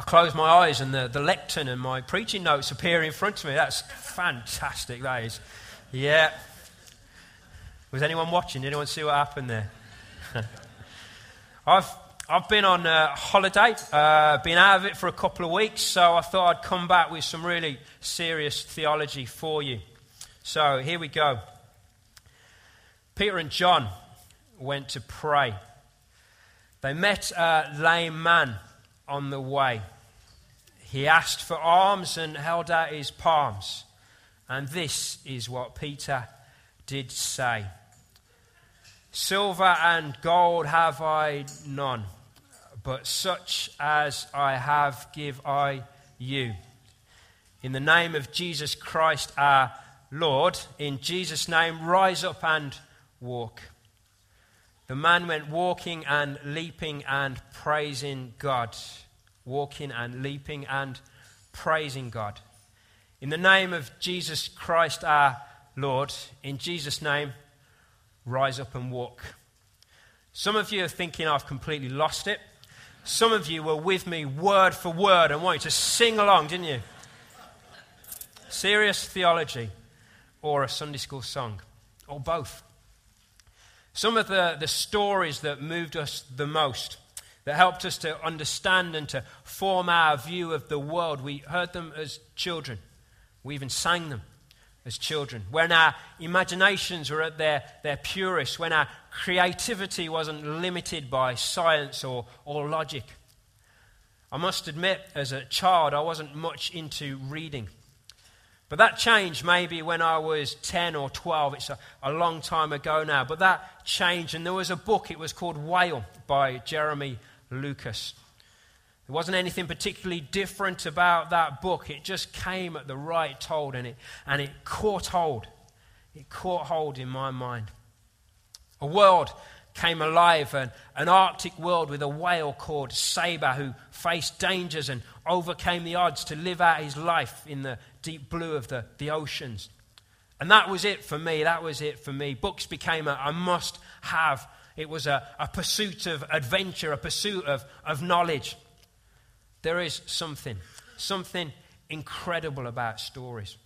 I close my eyes and the, the lectern and my preaching notes appear in front of me. That's fantastic, that is. Yeah. Was anyone watching? Did anyone see what happened there? I've, I've been on a holiday, uh, been out of it for a couple of weeks, so I thought I'd come back with some really serious theology for you. So here we go. Peter and John went to pray. They met a lame man on the way. He asked for alms and held out his palms. And this is what Peter did say Silver and gold have I none, but such as I have give I you. In the name of Jesus Christ our Lord, in Jesus' name, rise up and walk. The man went walking and leaping and praising God. Walking and leaping and praising God. In the name of Jesus Christ our Lord, in Jesus' name, rise up and walk. Some of you are thinking I've completely lost it. Some of you were with me word for word and wanted to sing along, didn't you? Serious theology or a Sunday school song, or both. Some of the, the stories that moved us the most, that helped us to understand and to form our view of the world, we heard them as children. We even sang them as children. When our imaginations were at their, their purest, when our creativity wasn't limited by science or, or logic. I must admit, as a child, I wasn't much into reading. But that changed maybe when I was 10 or 12. It's a, a, long time ago now. But that changed, and there was a book, it was called Whale by Jeremy Lucas. There wasn't anything particularly different about that book. It just came at the right time, and it, and it caught hold. It caught hold in my mind. A world came alive, an, an Arctic world with a whale called Sabre who faced dangers and overcame the odds to live out his life in the deep blue of the, the oceans. And that was it for me. That was it for me. Books became a, a must have. It was a, a pursuit of adventure, a pursuit of, of knowledge. There is something, something incredible about stories.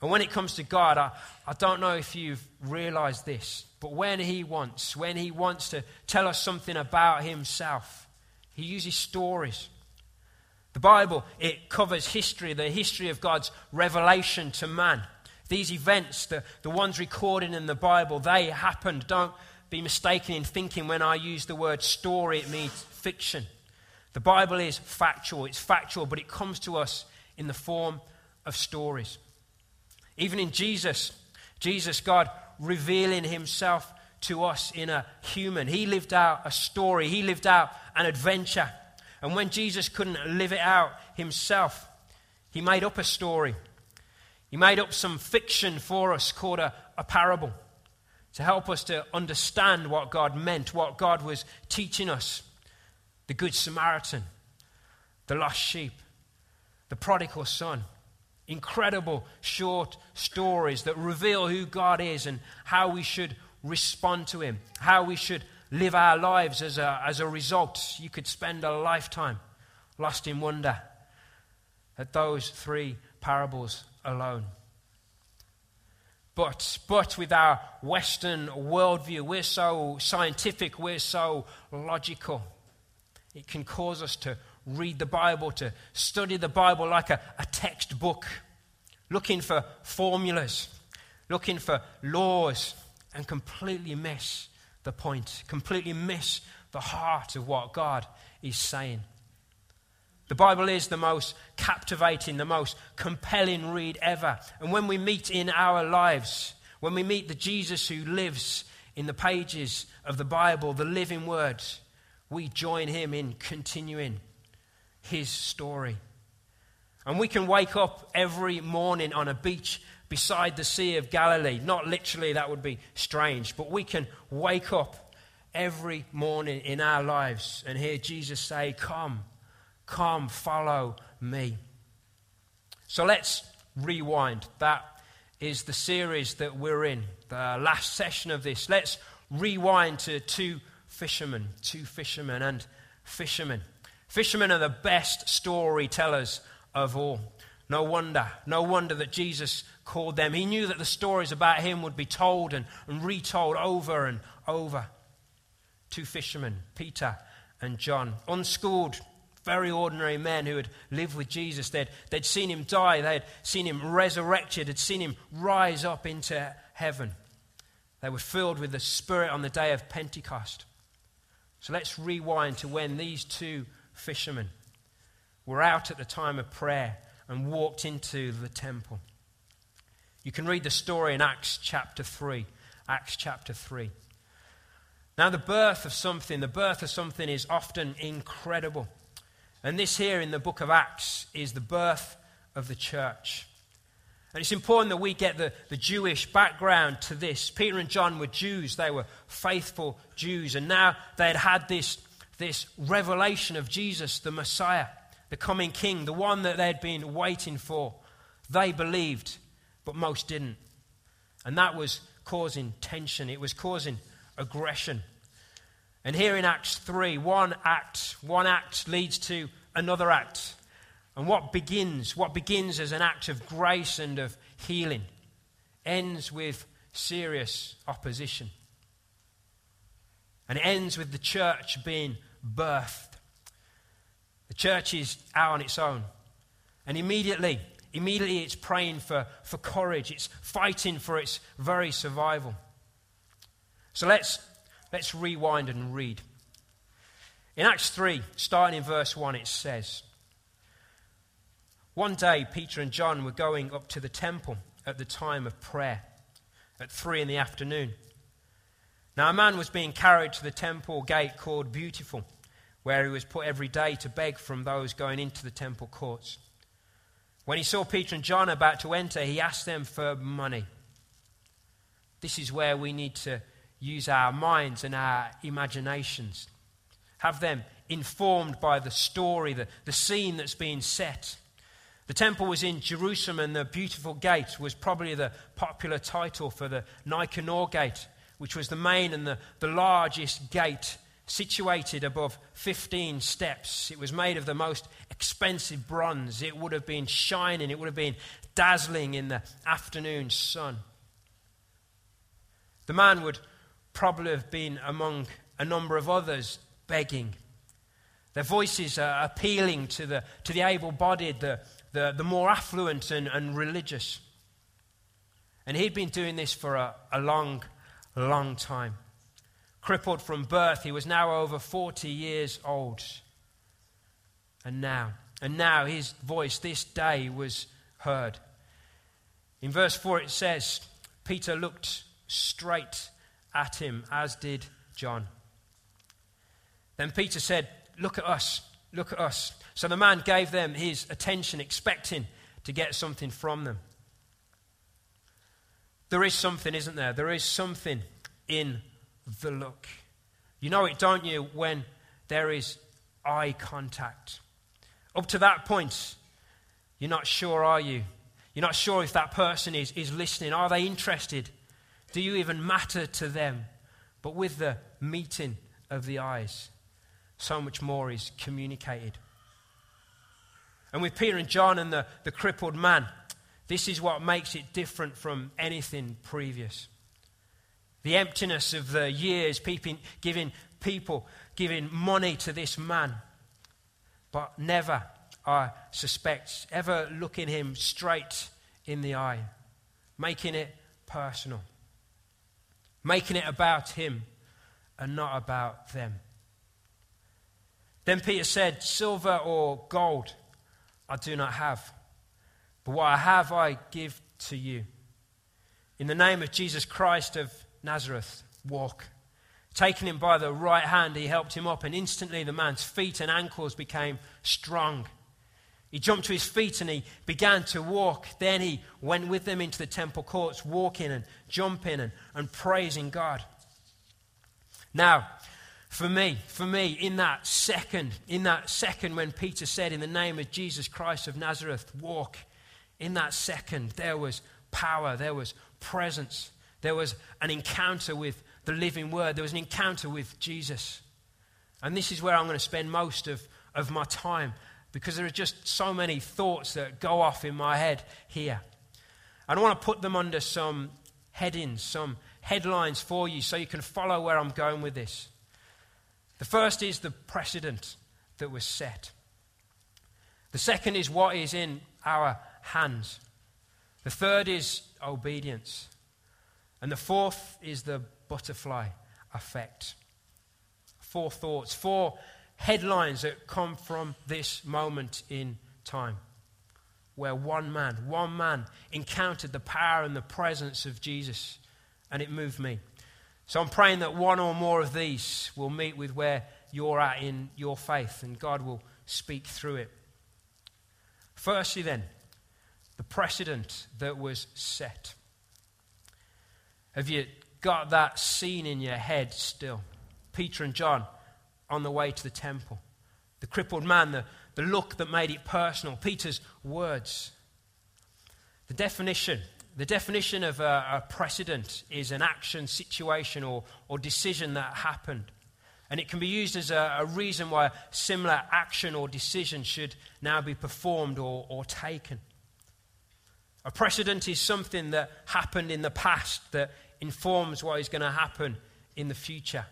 And when it comes to God, I, I don't know if you've realized this, but when He wants, when He wants to tell us something about Himself, He uses stories. The Bible, it covers history, the history of God's revelation to man. These events, the, the ones recorded in the Bible, they happened. Don't be mistaken in thinking when I use the word story, it means fiction. The Bible is factual, it's factual, but it comes to us in the form of stories. Even in Jesus, Jesus, God revealing himself to us in a human. He lived out a story, he lived out an adventure. And when Jesus couldn't live it out himself, he made up a story. He made up some fiction for us called a, a parable to help us to understand what God meant, what God was teaching us. The Good Samaritan, the lost sheep, the prodigal son. Incredible short stories that reveal who God is and how we should respond to Him, how we should live our lives as a, as a result. You could spend a lifetime lost in wonder at those three parables alone. But, but with our Western worldview, we're so scientific, we're so logical. It can cause us to read the Bible, to study the Bible like a, a textbook, looking for formulas, looking for laws, and completely miss the point, completely miss the heart of what God is saying. The Bible is the most captivating, the most compelling read ever. And when we meet in our lives, when we meet the Jesus who lives in the pages of the Bible, the living words, we join him in continuing his story. And we can wake up every morning on a beach beside the Sea of Galilee. Not literally, that would be strange, but we can wake up every morning in our lives and hear Jesus say, Come, come, follow me. So let's rewind. That is the series that we're in, the last session of this. Let's rewind to two fishermen, two fishermen and fishermen. Fishermen are the best storytellers of all. No wonder, no wonder that Jesus called them. He knew that the stories about him would be told and, and retold over and over. Two fishermen, Peter and John, unschooled, very ordinary men who had lived with Jesus. They'd, they'd seen him die, they'd seen him resurrected, had seen him rise up into heaven. They were filled with the Spirit on the day of Pentecost. So let's rewind to when these two fishermen were out at the time of prayer and walked into the temple. You can read the story in Acts chapter 3. Acts chapter 3. Now, the birth of something, the birth of something is often incredible. And this here in the book of Acts is the birth of the church. And it's important that we get the, the Jewish background to this. Peter and John were Jews, they were faithful Jews. And now they had had this, this revelation of Jesus, the Messiah, the coming King, the one that they had been waiting for. They believed, but most didn't. And that was causing tension, it was causing aggression. And here in Acts 3, one act, one act leads to another act. And what begins, what begins as an act of grace and of healing, ends with serious opposition. And it ends with the church being birthed. The church is out on its own. And immediately, immediately it's praying for, for courage. It's fighting for its very survival. So let's, let's rewind and read. In Acts 3, starting in verse 1, it says One day, Peter and John were going up to the temple at the time of prayer at 3 in the afternoon. Now, a man was being carried to the temple gate called Beautiful, where he was put every day to beg from those going into the temple courts. When he saw Peter and John about to enter, he asked them for money. This is where we need to use our minds and our imaginations. Have them informed by the story, the, the scene that's being set. The temple was in Jerusalem, and the beautiful gate was probably the popular title for the Nicanor Gate, which was the main and the, the largest gate situated above 15 steps. It was made of the most expensive bronze. It would have been shining, it would have been dazzling in the afternoon sun. The man would probably have been among a number of others begging. Their voices are appealing to the, to the able bodied, the, the, the more affluent and, and religious. And he'd been doing this for a, a long, long time. Crippled from birth, he was now over 40 years old. And now, and now his voice this day was heard. In verse 4 it says, Peter looked straight at him, as did John. Then Peter said, Look at us, look at us. So the man gave them his attention, expecting to get something from them. There is something, isn't there? There is something in the look. You know it, don't you, when there is eye contact. Up to that point, you're not sure, are you? You're not sure if that person is, is listening. Are they interested? Do you even matter to them? But with the meeting of the eyes, so much more is communicated. And with Peter and John and the, the crippled man, this is what makes it different from anything previous. The emptiness of the years, peeping, giving people, giving money to this man, but never, I suspect, ever looking him straight in the eye, making it personal making it about him and not about them. Then Peter said, Silver or gold I do not have, but what I have I give to you. In the name of Jesus Christ of Nazareth, walk. Taking him by the right hand, he helped him up, and instantly the man's feet and ankles became strong. He jumped to his feet and he began to walk. Then he went with them into the temple courts, walking and jumping and, and praising God. Now, for me, for me, in that second, in that second when Peter said, In the name of Jesus Christ of Nazareth, walk, in that second, there was power, there was presence, there was an encounter with the living word, there was an encounter with Jesus. And this is where I'm going to spend most of of my time because there are just so many thoughts that go off in my head here. I want to put them under some headings, some headlines for you so you can follow where I'm going with this. The first is the precedent that was set. The second is what is in our hands. The third is obedience. And the fourth is the butterfly effect. Four thoughts, four headlines that come from this moment in time where one man, one man encountered the power and the presence of Jesus, and it moved me. So I'm praying that one or more of these will meet with where you're at in your faith, and God will speak through it. Firstly, then, the precedent that was set. Have you got that scene in your head still? Peter and John on the way to the temple. The crippled man, the, the look that made it personal, Peter's words. The definition, the definition of a, a precedent is an action, situation, or, or decision that happened. And it can be used as a, a, reason why similar action or decision should now be performed or, or taken. A precedent is something that happened in the past that informs what is going to happen in the future.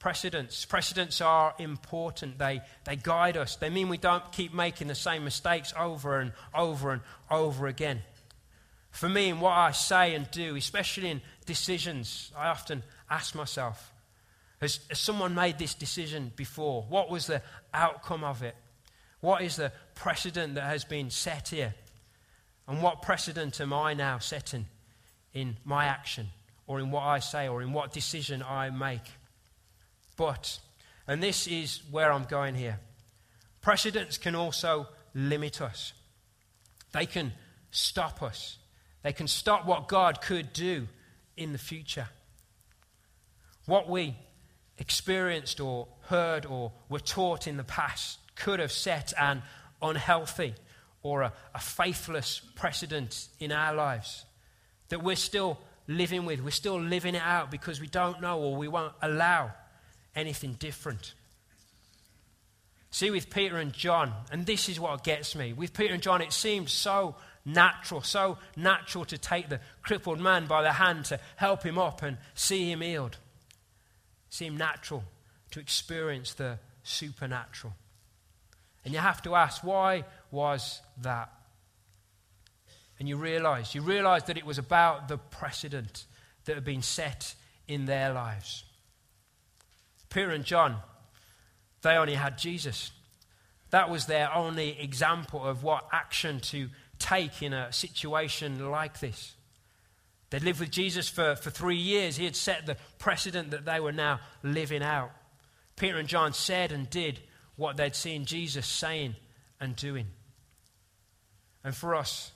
Precedents. Precedents are important. They, they guide us. They mean we don't keep making the same mistakes over and over and over again. For me, in what I say and do, especially in decisions, I often ask myself has, has someone made this decision before? What was the outcome of it? What is the precedent that has been set here? And what precedent am I now setting in my action, or in what I say, or in what decision I make? But, and this is where I'm going here, precedents can also limit us. They can stop us. They can stop what God could do in the future. What we experienced or heard or were taught in the past could have set an unhealthy or a, a, faithless precedent in our lives that we're still living with. We're still living it out because we don't know or we won't allow anything different. See, with Peter and John, and this is what gets me. With Peter and John, it seemed so natural, so natural to take the crippled man by the hand to help him up and see him healed. It seemed natural to experience the supernatural. And you have to ask, why was that? And you realize, you realize that it was about the precedent that had been set in their lives. Peter and John, they only had Jesus. That was their only example of what action to take in a situation like this. They'd lived with Jesus for, for three years. He had set the precedent that they were now living out. Peter and John said and did what they'd seen Jesus saying and doing. And for us,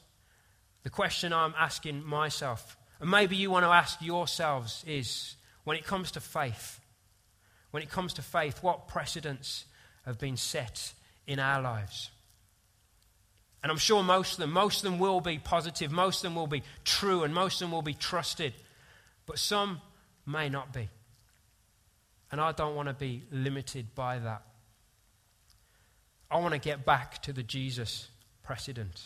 the question I'm asking myself, and maybe you want to ask yourselves, is when it comes to faith, when it comes to faith, what precedents have been set in our lives? And I'm sure most of them, most of them will be positive, most of them will be true, and most of them will be trusted. But some may not be. And I don't want to be limited by that. I want to get back to the Jesus precedent.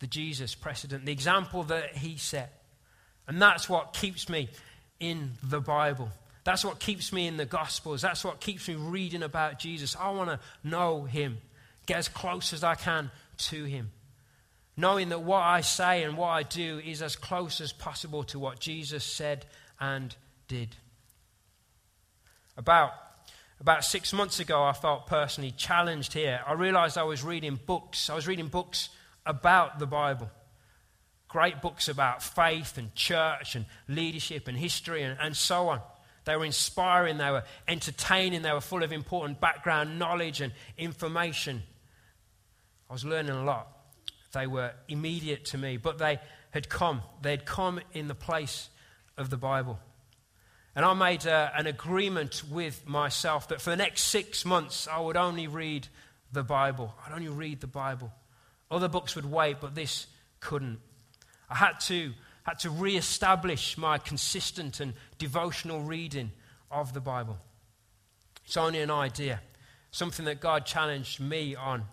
The Jesus precedent, the example that he set. And that's what keeps me in the Bible. That's what keeps me in the Gospels. That's what keeps me reading about Jesus. I want to know him, get as close as I can to him. Knowing that what I say and what I do is as close as possible to what Jesus said and did. About, about six months ago, I felt personally challenged here. I realized I was reading books. I was reading books about the Bible. Great books about faith and church and leadership and history and, and so on. They were inspiring, they were entertaining, they were full of important background knowledge and information. I was learning a lot. They were immediate to me, but they had come. They had come in the place of the Bible. And I made uh, an agreement with myself that for the next six months I would only read the Bible. I'd only read the Bible. Other books would wait, but this couldn't. I had to had to re-establish my consistent and devotional reading of the Bible. It's only an idea, something that God challenged me on.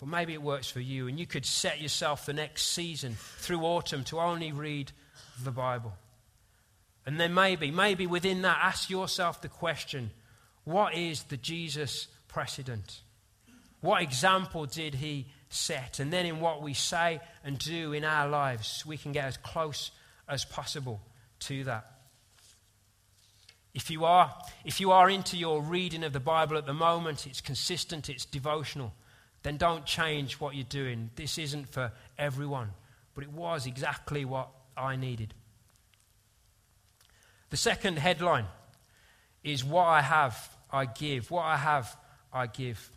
But maybe it works for you, and you could set yourself the next season through autumn to only read the Bible. And then maybe, maybe within that, ask yourself the question what is the Jesus precedent? What example did he set? And then in what we say and do in our lives, we can get as close as possible to that. If you are, if you are into your reading of the Bible at the moment, it's consistent, it's devotional, then don't change what you're doing. This isn't for everyone, but it was exactly what I needed. The second headline is What I have, I give. What I have, I give.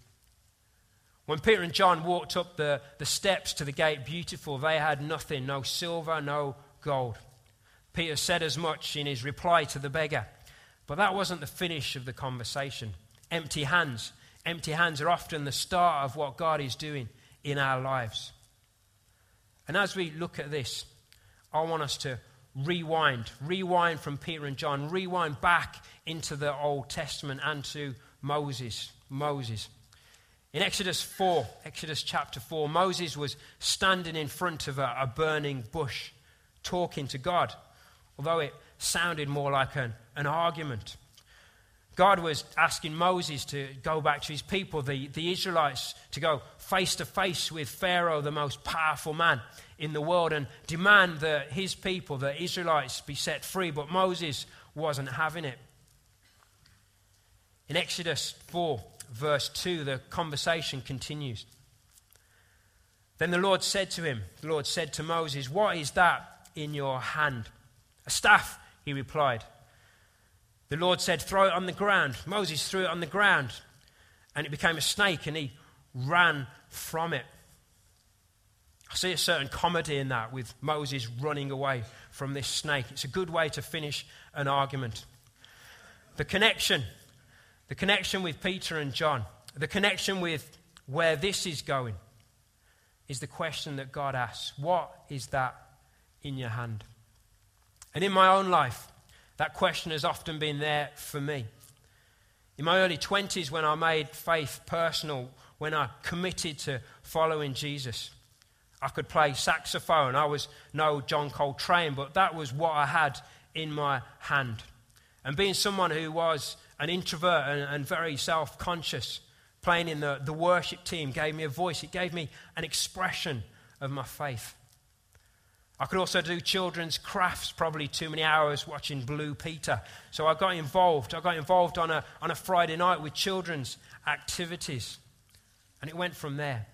When Peter and John walked up the, the steps to the gate beautiful, they had nothing no silver, no gold. Peter said as much in his reply to the beggar. But that wasn't the finish of the conversation. Empty hands. Empty hands are often the start of what God is doing in our lives. And as we look at this, I want us to rewind, rewind from Peter and John, rewind back into the Old Testament and to Moses. Moses. In Exodus 4, Exodus chapter 4, Moses was standing in front of a, a burning bush talking to God, although it sounded more like an, an argument. God was asking Moses to go back to his people, the, the Israelites, to go face to face with Pharaoh, the most powerful man in the world, and demand that his people, the Israelites, be set free. But Moses wasn't having it. In Exodus 4, verse 2, the conversation continues. Then the Lord said to him, The Lord said to Moses, What is that in your hand? A staff, he replied. The Lord said, Throw it on the ground. Moses threw it on the ground, and it became a snake, and he ran from it. I see a certain comedy in that with Moses running away from this snake. It's a good way to finish an argument. The connection the connection with Peter and John, the connection with where this is going, is the question that God asks What is that in your hand? And in my own life, that question has often been there for me. In my early 20s, when I made faith personal, when I committed to following Jesus, I could play saxophone. I was no John Coltrane, but that was what I had in my hand. And being someone who was an introvert and, and very self conscious. Playing in the, the worship team gave me a voice, it gave me an expression of my faith. I could also do children's crafts, probably too many hours watching Blue Peter. So I got involved. I got involved on a, on a Friday night with children's activities. And it went from there.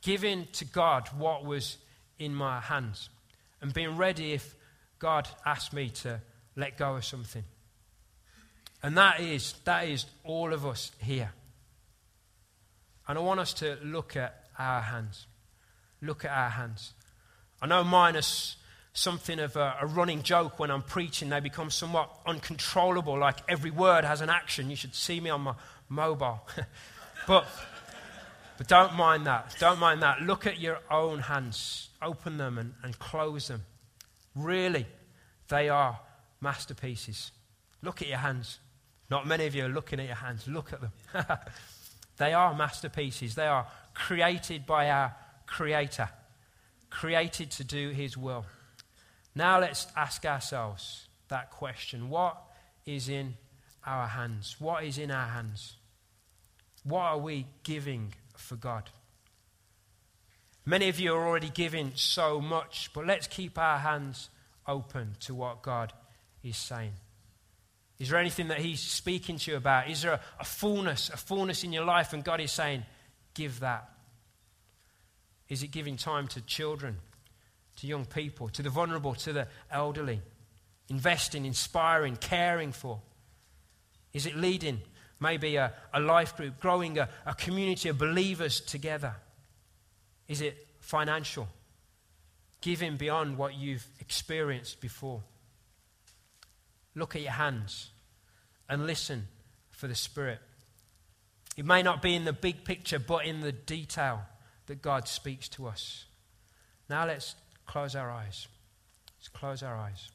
Giving to God what was in my hands and being ready if God asked me to let go of something. And that is, that is all of us here. And I want us to look at our hands. Look at our hands. I know mine is something of a, a, running joke when I'm preaching. They become somewhat uncontrollable, like every word has an action. You should see me on my mobile. but, but don't mind that. Don't mind that. Look at your own hands. Open them and, and close them. Really, they are masterpieces. Look at your hands. Not many of you are looking at your hands. Look at them. they are masterpieces. They are created by our Creator, created to do His will. Now let's ask ourselves that question What is in our hands? What is in our hands? What are we giving for God? Many of you are already giving so much, but let's keep our hands open to what God is saying. Is there anything that He's speaking to you about? Is there a, a fullness, a fullness in your life, and God is saying, give that? Is it giving time to children, to young people, to the vulnerable, to the elderly? Investing, inspiring, caring for? Is it leading maybe a, a life group, growing a, a community of believers together? Is it financial? Giving beyond what you've experienced before? Look at your hands and listen for the Spirit. It may not be in the big picture, but in the detail that God speaks to us. Now let's close our eyes. Let's close our eyes.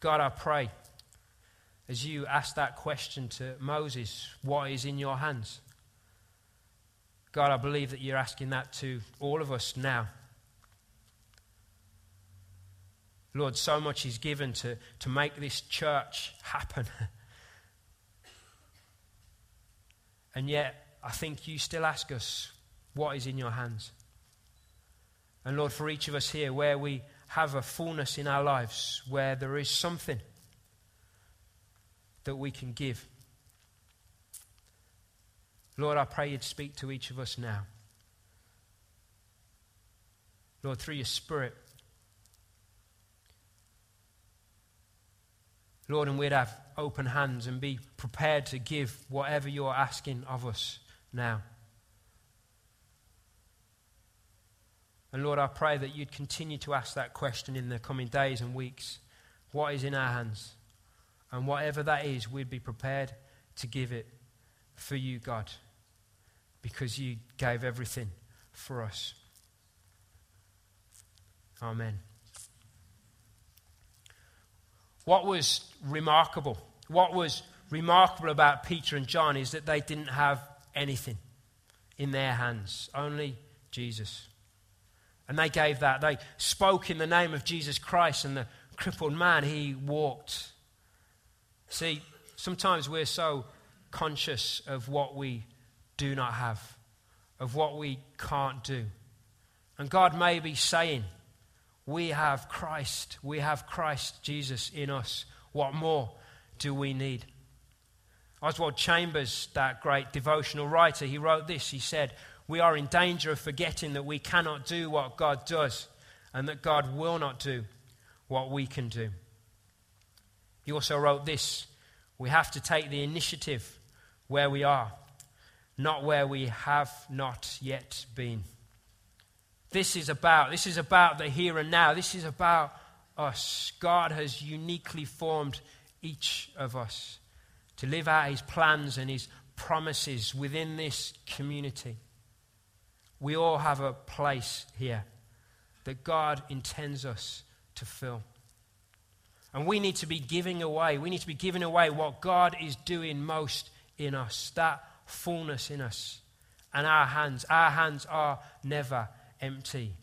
God, I pray as you ask that question to Moses, what is in your hands? God, I believe that you're asking that to all of us now. Lord, so much is given to, to make this church happen. and yet, I think you still ask us, what is in your hands? And Lord, for each of us here, where we have a fullness in our lives, where there is something that we can give. Lord, I pray you'd speak to each of us now. Lord, through your Spirit. Lord, and we'd have open hands and be prepared to give whatever you're asking of us now. And Lord, I pray that you'd continue to ask that question in the coming days and weeks. What is in our hands? And whatever that is, we'd be prepared to give it for you, God, because you gave everything for us. Amen. What was remarkable, what was remarkable about Peter and John is that they didn't have anything in their hands, only Jesus. And they gave that. They spoke in the name of Jesus Christ, and the crippled man, he walked. See, sometimes we're so conscious of what we do not have, of what we can't do. And God may be saying, We have Christ, we have Christ Jesus in us. What more do we need? Oswald Chambers, that great devotional writer, he wrote this. He said, We are in danger of forgetting that we cannot do what God does and that God will not do what we can do. He also wrote this We have to take the initiative where we are, not where we have not yet been. This is about this is about the here and now. This is about us. God has uniquely formed each of us to live out his plans and his promises within this community. We all have a place here that God intends us to fill. And we need to be giving away, we need to be giving away what God is doing most in us, that fullness in us. And our hands, our hands are never empty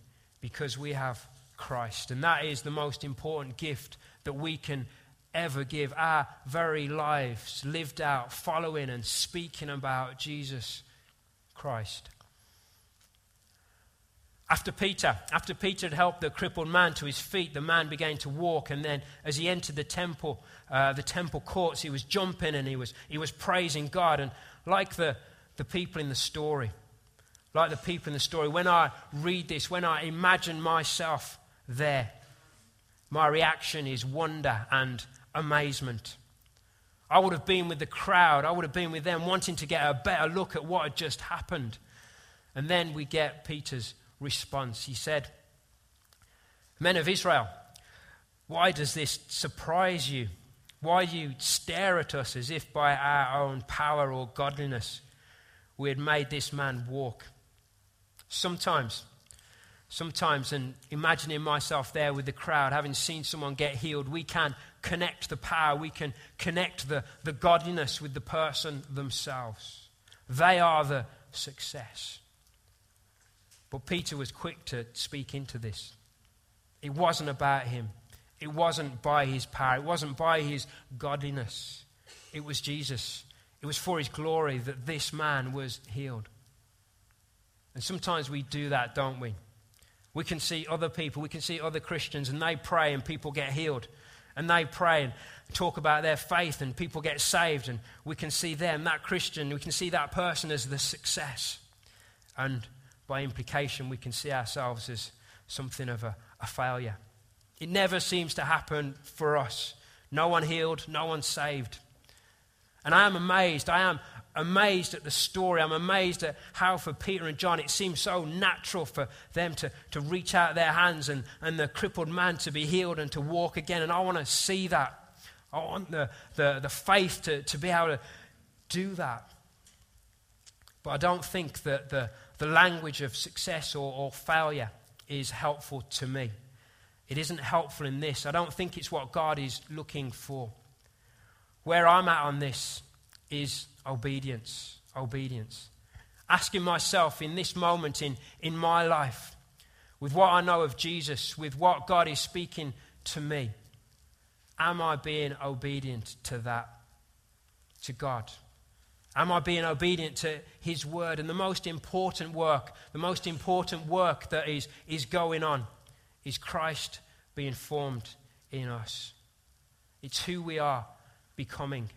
because we have Christ. And that is the most important gift that we can ever give. Our very lives lived out, following and speaking about Jesus Christ. After Peter, after Peter had helped the crippled man to his feet, the man began to walk. And then, as he entered the temple, uh, the temple courts, he was jumping and he was, he was praising God. And like the, the people in the story, like the people in the story, when I read this, when I imagine myself there, my reaction is wonder and amazement. I would have been with the crowd, I would have been with them, wanting to get a better look at what had just happened. And then we get Peter's response. He said, Men of Israel, why does this surprise you? Why do you stare at us as if by our own power or godliness we had made this man walk? Sometimes, sometimes, and imagining myself there with the crowd, having seen someone get healed, we can connect the power, we can connect the, the godliness with the person themselves. They are the success. But Peter was quick to speak into this. It wasn't about him, it wasn't by his power, it wasn't by his godliness. It was Jesus. It was for his glory that this man was healed. And sometimes we do that, don't we? We can see other people, we can see other Christians, and they pray and people get healed. And they pray and talk about their faith, and people get saved, and we can see them, that Christian, we can see that person as the success. And by implication, we can see ourselves as something of a, a failure. It never seems to happen for us. No one healed, no one saved. And I am amazed. I am amazed at the story. I'm amazed at how, for Peter and John, it seems so natural for them to, to reach out their hands and, and the crippled man to be healed and to walk again. And I want to see that. I want the, the, the faith to, to be able to do that. But I don't think that the, the language of success or, or failure is helpful to me. It isn't helpful in this. I don't think it's what God is looking for. Where I'm at on this is obedience. Obedience. Asking myself in this moment in, in my life, with what I know of Jesus, with what God is speaking to me, am I being obedient to that, to God? Am I being obedient to His word? And the most important work, the most important work that is, is going on is Christ being formed in us. It's who we are becoming.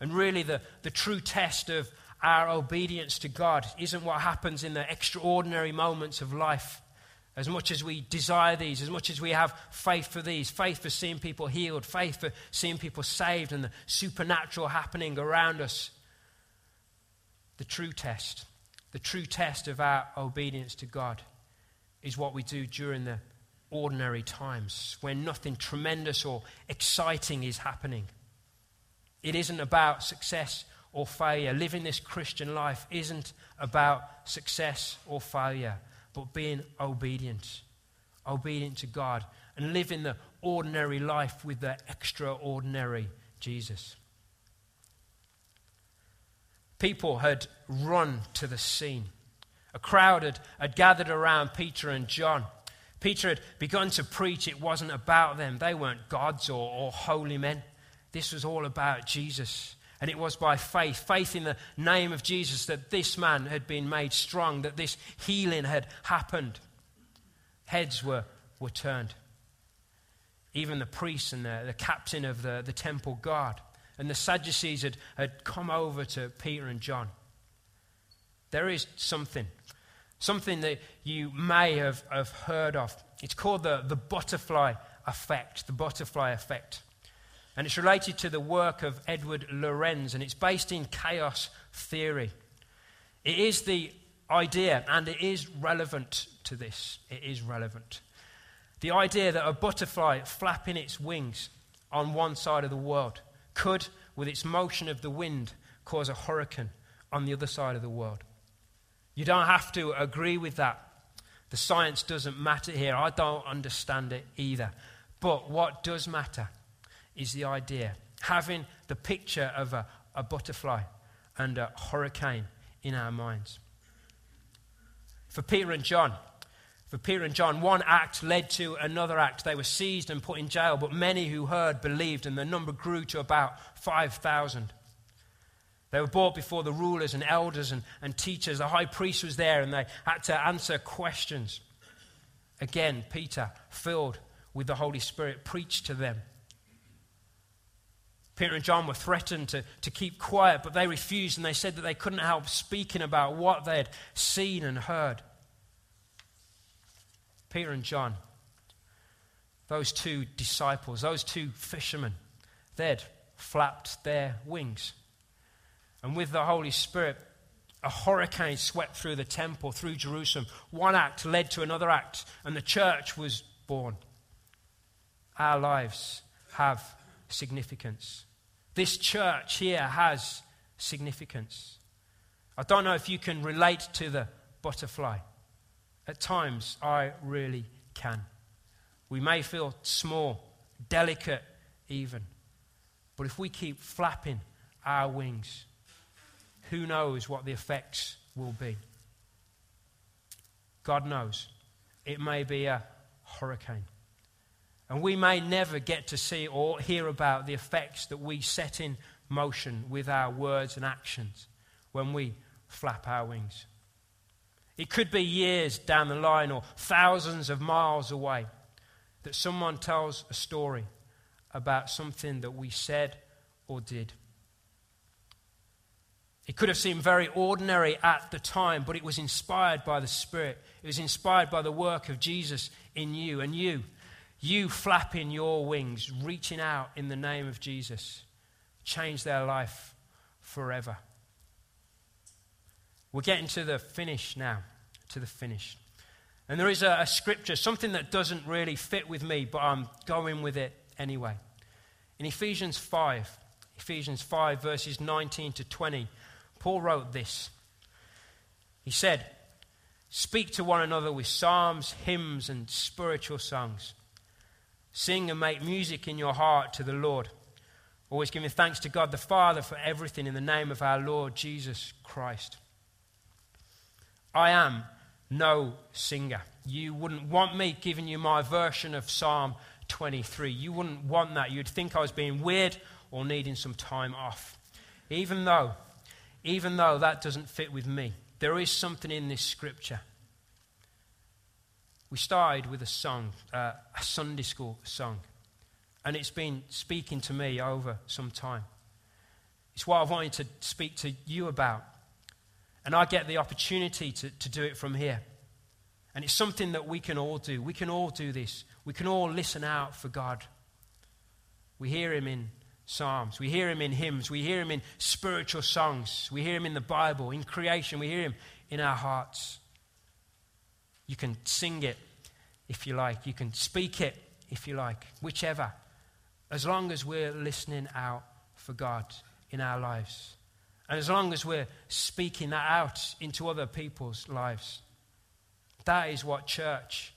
And really, the, the true test of our obedience to God isn't what happens in the extraordinary moments of life. As much as we desire these, as much as we have faith for these, faith for seeing people healed, faith for seeing people saved, and the supernatural happening around us, the true test, the true test of our obedience to God is what we do during the ordinary times when nothing tremendous or exciting is happening. It isn't about success or failure. Living this Christian life isn't about success or failure, but being obedient. Obedient to God and living the ordinary life with the extraordinary Jesus. People had run to the scene. A crowd had, had gathered around Peter and John. Peter had begun to preach. It wasn't about them, they weren't gods or, or holy men. This was all about Jesus. And it was by faith, faith in the name of Jesus, that this man had been made strong, that this healing had happened. Heads were, were turned. Even the priests and the, the captain of the, the temple guard and the Sadducees had, had come over to Peter and John. There is something, something that you may have, have heard of. It's called the, the butterfly effect, the butterfly effect. And it's related to the work of Edward Lorenz, and it's based in chaos theory. It is the idea, and it is relevant to this. It is relevant. The idea that a butterfly flapping its wings on one side of the world could, with its motion of the wind, cause a hurricane on the other side of the world. You don't have to agree with that. The science doesn't matter here. I don't understand it either. But what does matter is the idea having the picture of a, a butterfly and a hurricane in our minds. For Peter and John, for Peter and John, one act led to another act. They were seized and put in jail, but many who heard believed, and the number grew to about 5,000. They were brought before the rulers and elders and, and teachers. The high priest was there, and they had to answer questions. Again, Peter, filled with the Holy Spirit, preached to them. Peter and John were threatened to, to keep quiet, but they refused, and they said that they couldn't help speaking about what they had seen and heard. Peter and John, those two disciples, those two fishermen, they'd flapped their wings. And with the Holy Spirit, a hurricane swept through the temple, through Jerusalem. One act led to another act, and the church was born. Our lives have significance. This church here has significance. I don't know if you can relate to the butterfly. At times, I really can. We may feel small, delicate, even. But if we keep flapping our wings, who knows what the effects will be? God knows. It may be a hurricane. And we may never get to see or hear about the effects that we set in motion with our words and actions when we flap our wings. It could be years down the line or thousands of miles away that someone tells a story about something that we said or did. It could have seemed very ordinary at the time, but it was inspired by the Spirit. It was inspired by the work of Jesus in you. And you, you flapping your wings, reaching out in the name of Jesus, change their life forever. We're getting to the finish now, to the finish. And there is a, a, scripture, something that doesn't really fit with me, but I'm going with it anyway. In Ephesians 5, Ephesians 5, verses 19 to 20, Paul wrote this. He said, Speak to one another with psalms, hymns, and spiritual songs. Sing and make music in your heart to the Lord Always giving thanks to God the Father for everything in the name of our Lord Jesus Christ. I am no singer. You wouldn't want me giving you my version of Psalm 23. You wouldn't want that. You'd think I was being weird or needing some time off. Even though, even though that doesn't fit with me, there is something in this scripture. We started with a song, uh, a Sunday school song, and it's been speaking to me over some time. It's what I've wanted to speak to you about. And I get the opportunity to, to do it from here. And it's something that we can all do. We can all do this. We can all listen out for God. We hear Him in Psalms. We hear Him in hymns. We hear Him in spiritual songs. We hear Him in the Bible, in creation. We hear Him in our hearts. You can sing it if you like. You can speak it if you like. Whichever. As long as we're listening out for God in our lives. And as long as we're speaking that out into other people's lives. That is what church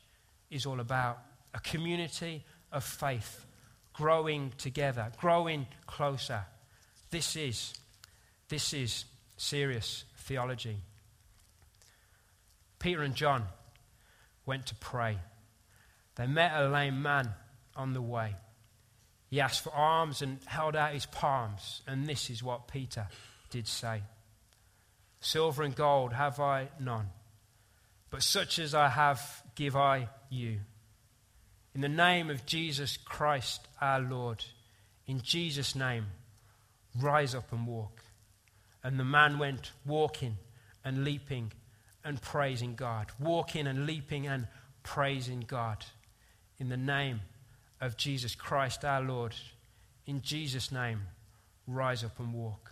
is all about a community of faith, growing together, growing closer. This is, this is serious theology. Peter and John went to pray. They met a lame man on the way. He asked for alms and held out his palms, and this is what Peter did say Silver and gold have I none but such as I have give I you. In the name of Jesus Christ our Lord, in Jesus' name, rise up and walk. And the man went walking and leaping and praising God, walking and leaping and praising God. In the name of Jesus Christ our Lord, in Jesus' name, rise up and walk.